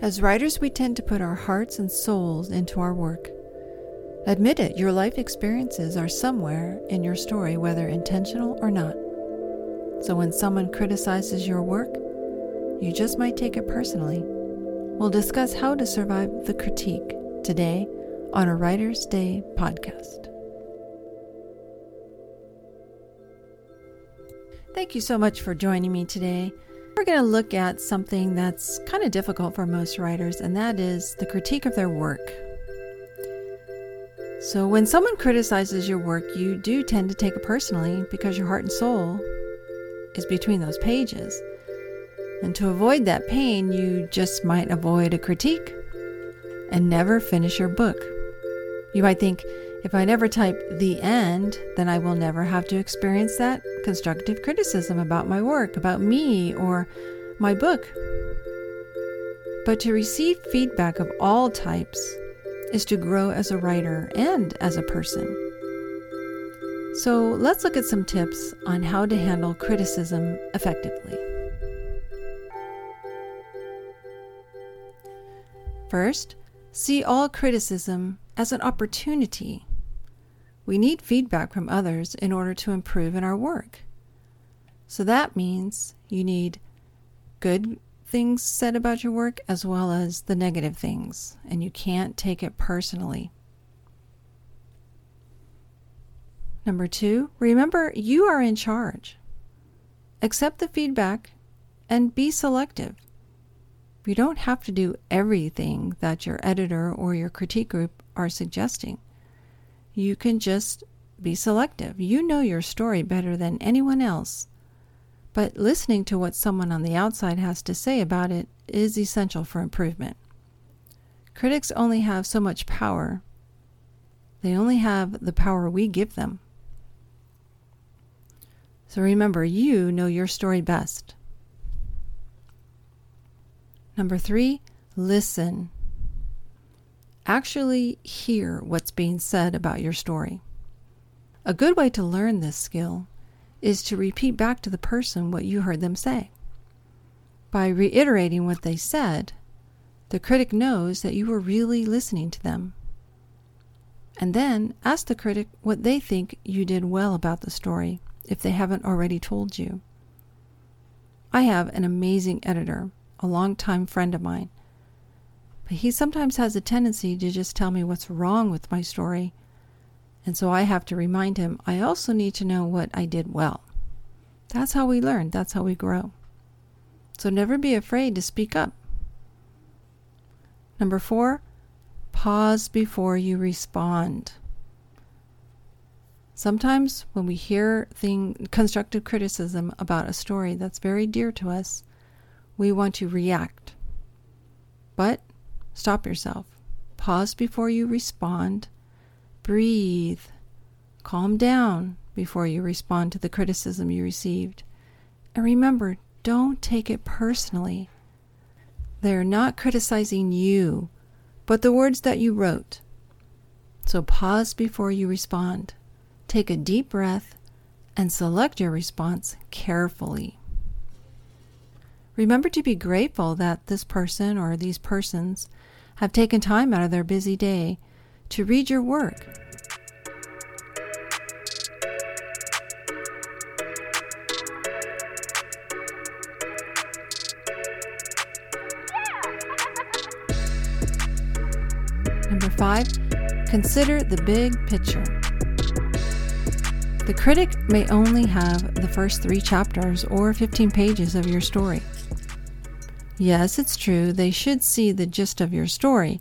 As writers, we tend to put our hearts and souls into our work. Admit it, your life experiences are somewhere in your story, whether intentional or not. So when someone criticizes your work, you just might take it personally. We'll discuss how to survive the critique today on a Writer's Day podcast. Thank you so much for joining me today. We're going to look at something that's kind of difficult for most writers, and that is the critique of their work. So, when someone criticizes your work, you do tend to take it personally because your heart and soul is between those pages. And to avoid that pain, you just might avoid a critique and never finish your book. You might think, if I never type the end, then I will never have to experience that constructive criticism about my work, about me, or my book. But to receive feedback of all types is to grow as a writer and as a person. So let's look at some tips on how to handle criticism effectively. First, see all criticism as an opportunity. We need feedback from others in order to improve in our work. So that means you need good things said about your work as well as the negative things, and you can't take it personally. Number two, remember you are in charge. Accept the feedback and be selective. You don't have to do everything that your editor or your critique group are suggesting. You can just be selective. You know your story better than anyone else. But listening to what someone on the outside has to say about it is essential for improvement. Critics only have so much power, they only have the power we give them. So remember, you know your story best. Number three, listen. Actually hear what's being said about your story. A good way to learn this skill is to repeat back to the person what you heard them say. By reiterating what they said, the critic knows that you were really listening to them. And then ask the critic what they think you did well about the story if they haven't already told you. I have an amazing editor, a longtime friend of mine, but he sometimes has a tendency to just tell me what's wrong with my story, and so I have to remind him I also need to know what I did well. That's how we learn, that's how we grow. So never be afraid to speak up. Number four, pause before you respond. Sometimes when we hear thing, constructive criticism about a story that's very dear to us, we want to react. But stop yourself. Pause before you respond. Breathe. Calm down before you respond to the criticism you received. And remember, don't take it personally. They're not criticizing you, but the words that you wrote. So pause before you respond. Take a deep breath and select your response carefully. Remember to be grateful that this person or these persons have taken time out of their busy day to read your work. Number five, consider the big picture. The critic may only have the first three chapters or 15 pages of your story. Yes, it's true, they should see the gist of your story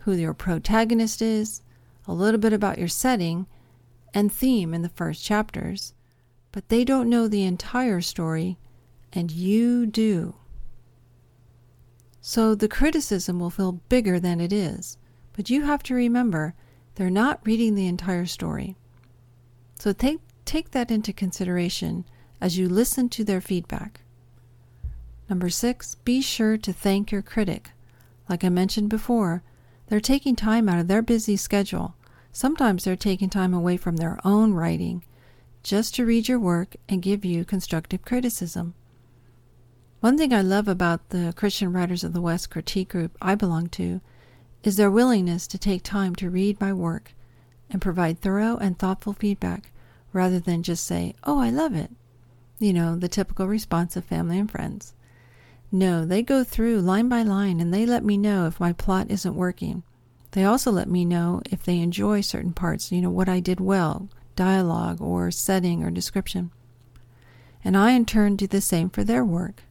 who your protagonist is, a little bit about your setting and theme in the first chapters, but they don't know the entire story, and you do. So the criticism will feel bigger than it is, but you have to remember they're not reading the entire story. So take, take that into consideration as you listen to their feedback. Number six, be sure to thank your critic. Like I mentioned before, they're taking time out of their busy schedule. Sometimes they're taking time away from their own writing just to read your work and give you constructive criticism. One thing I love about the Christian Writers of the West critique group I belong to is their willingness to take time to read my work and provide thorough and thoughtful feedback rather than just say, Oh, I love it. You know, the typical response of family and friends. No, they go through line by line and they let me know if my plot isn't working. They also let me know if they enjoy certain parts, you know, what I did well, dialogue or setting or description. And I in turn do the same for their work.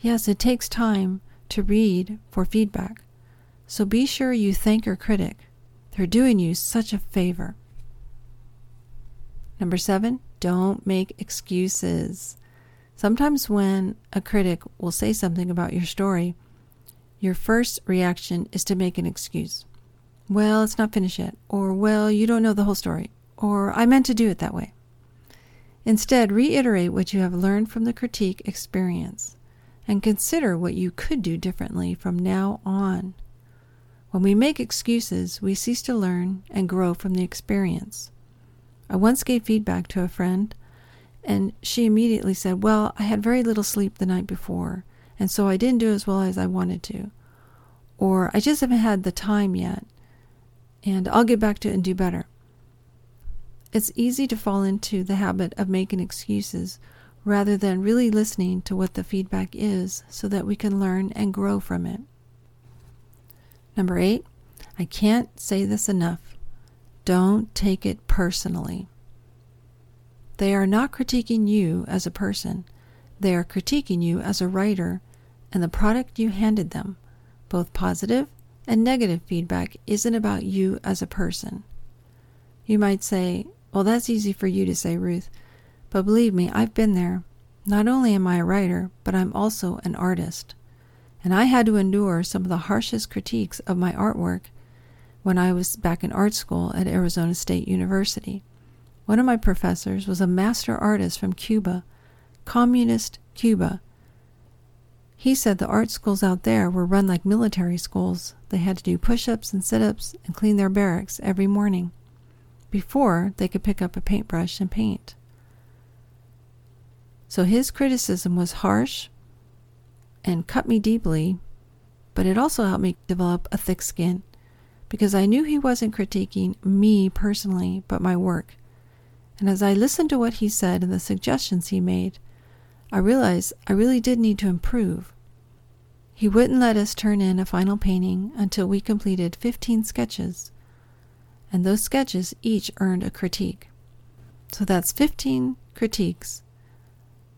Yes, it takes time to read for feedback. So be sure you thank your critic. They're doing you such a favor. Number seven, don't make excuses. Sometimes when a critic will say something about your story, your first reaction is to make an excuse. Well, it's not finished yet. Or, well, you don't know the whole story. Or, I meant to do it that way. Instead, reiterate what you have learned from the critique experience and consider what you could do differently from now on. When we make excuses, we cease to learn and grow from the experience. I once gave feedback to a friend, and she immediately said, Well, I had very little sleep the night before, and so I didn't do as well as I wanted to. Or I just haven't had the time yet, and I'll get back to it and do better. It's easy to fall into the habit of making excuses rather than really listening to what the feedback is so that we can learn and grow from it. Number eight, I can't say this enough. Don't take it personally. They are not critiquing you as a person, they are critiquing you as a writer and the product you handed them. Both positive and negative feedback isn't about you as a person. You might say, Well, that's easy for you to say, Ruth, but believe me, I've been there. Not only am I a writer, but I'm also an artist. And I had to endure some of the harshest critiques of my artwork when I was back in art school at Arizona State University. One of my professors was a master artist from Cuba, communist Cuba. He said the art schools out there were run like military schools. They had to do push ups and sit ups and clean their barracks every morning before they could pick up a paintbrush and paint. So his criticism was harsh and cut me deeply, but it also helped me develop a thick skin because I knew he wasn't critiquing me personally, but my work. And as I listened to what he said and the suggestions he made, I realized I really did need to improve. He wouldn't let us turn in a final painting until we completed 15 sketches, and those sketches each earned a critique. So that's 15 critiques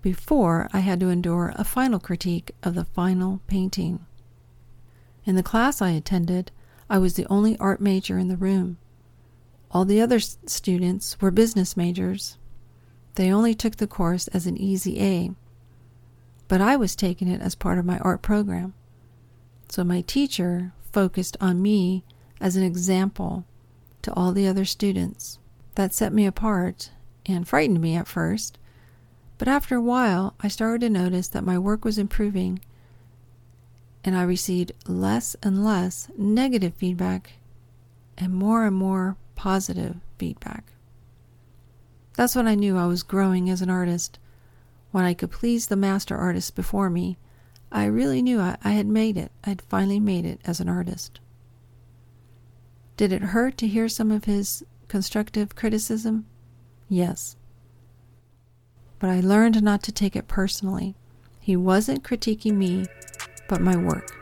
before I had to endure a final critique of the final painting. In the class I attended, I was the only art major in the room. All the other students were business majors. They only took the course as an easy A, but I was taking it as part of my art program. So my teacher focused on me as an example to all the other students. That set me apart and frightened me at first but after a while, I started to notice that my work was improving and I received less and less negative feedback and more and more positive feedback. That's when I knew I was growing as an artist. When I could please the master artist before me, I really knew I, I had made it. I had finally made it as an artist. Did it hurt to hear some of his constructive criticism? Yes but I learned not to take it personally. He wasn't critiquing me, but my work.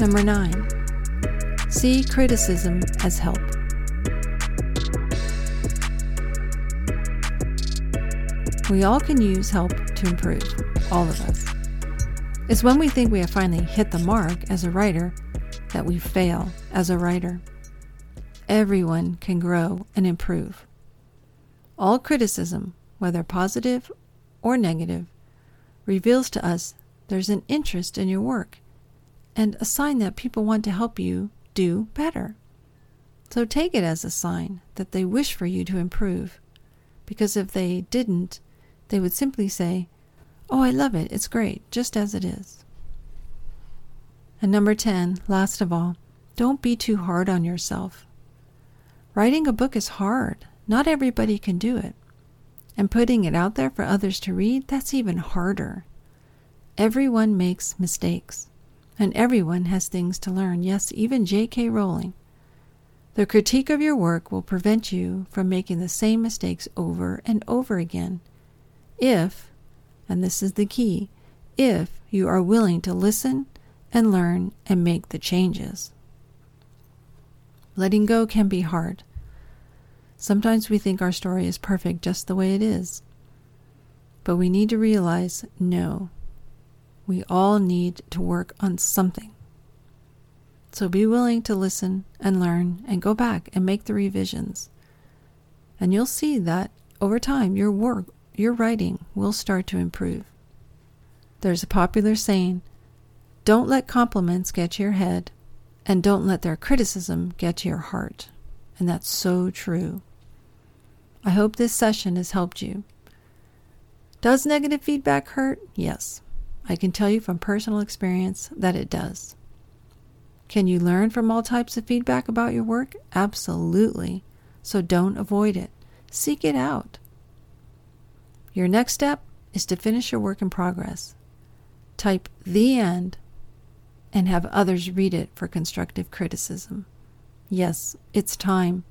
Number nine, see criticism as help. We all can use help to improve, all of us. It's when we think we have finally hit the mark as a writer that we fail as a writer. Everyone can grow and improve. All criticism, whether positive or negative, reveals to us there's an interest in your work and a sign that people want to help you do better. So take it as a sign that they wish for you to improve, because if they didn't, they would simply say, Oh, I love it. It's great, just as it is. And number 10, last of all, Don't be too hard on yourself. Writing a book is hard. Not everybody can do it. And putting it out there for others to read, that's even harder. Everyone makes mistakes, and everyone has things to learn. Yes, even J.K. Rowling. The critique of your work will prevent you from making the same mistakes over and over again. If, and this is the key, if you are willing to listen and learn and make the changes. Letting go can be hard. Sometimes we think our story is perfect just the way it is. But we need to realize no, we all need to work on something. So be willing to listen and learn and go back and make the revisions. And you'll see that over time your work, your writing will start to improve. There's a popular saying don't let compliments get to your head, and don't let their criticism get to your heart. And that's so true. I hope this session has helped you. Does negative feedback hurt? Yes. I can tell you from personal experience that it does. Can you learn from all types of feedback about your work? Absolutely. So don't avoid it. Seek it out. Your next step is to finish your work in progress. Type the end and have others read it for constructive criticism. Yes, it's time.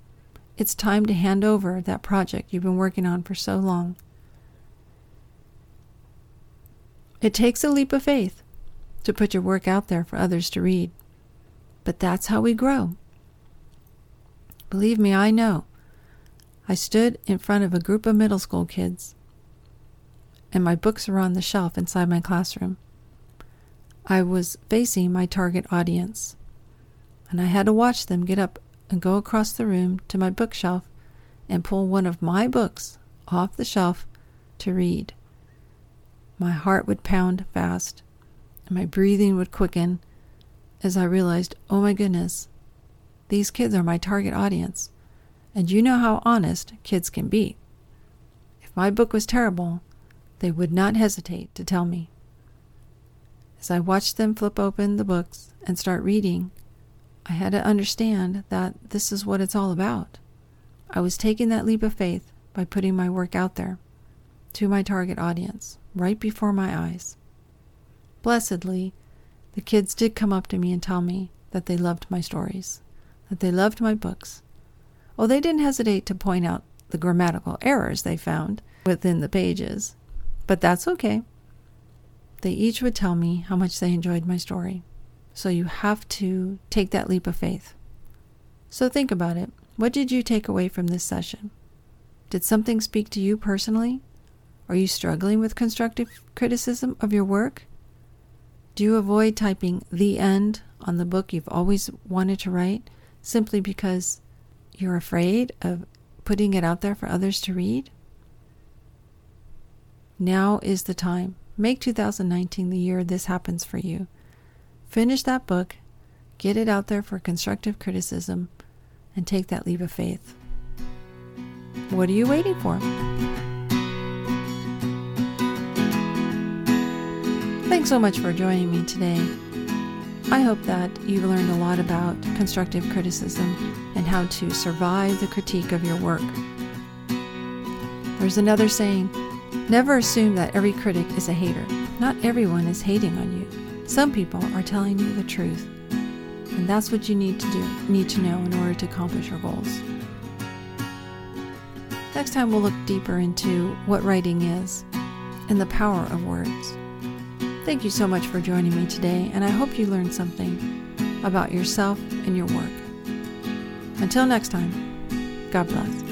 It's time to hand over that project you've been working on for so long. It takes a leap of faith to put your work out there for others to read, but that's how we grow. Believe me, I know. I stood in front of a group of middle school kids, and my books were on the shelf inside my classroom. I was facing my target audience, and I had to watch them get up and go across the room to my bookshelf and pull one of my books off the shelf to read. My heart would pound fast, and my breathing would quicken as I realized, oh my goodness, these kids are my target audience, and you know how honest kids can be. If my book was terrible, they would not hesitate to tell me. As I watched them flip open the books and start reading, I had to understand that this is what it's all about. I was taking that leap of faith by putting my work out there to my target audience right before my eyes. Blessedly, the kids did come up to me and tell me that they loved my stories, that they loved my books. Oh, they didn't hesitate to point out the grammatical errors they found within the pages, but that's okay. They each would tell me how much they enjoyed my story. So you have to take that leap of faith. So think about it. What did you take away from this session? Did something speak to you personally? Are you struggling with constructive criticism of your work? Do you avoid typing the end on the book you've always wanted to write simply because you're afraid of putting it out there for others to read? Now is the time. Make 2019 the year this happens for you. Finish that book, get it out there for constructive criticism, and take that leap of faith. What are you waiting for? Thanks so much for joining me today. I hope that you've learned a lot about constructive criticism and how to survive the critique of your work. There's another saying Never assume that every critic is a hater. Not everyone is hating on you. Some people are telling you the truth. And that's what you need to do, need to know in order to accomplish your goals. Next time we'll look deeper into what writing is and the power of words. Thank you so much for joining me today, and I hope you learned something about yourself and your work. Until next time, God bless.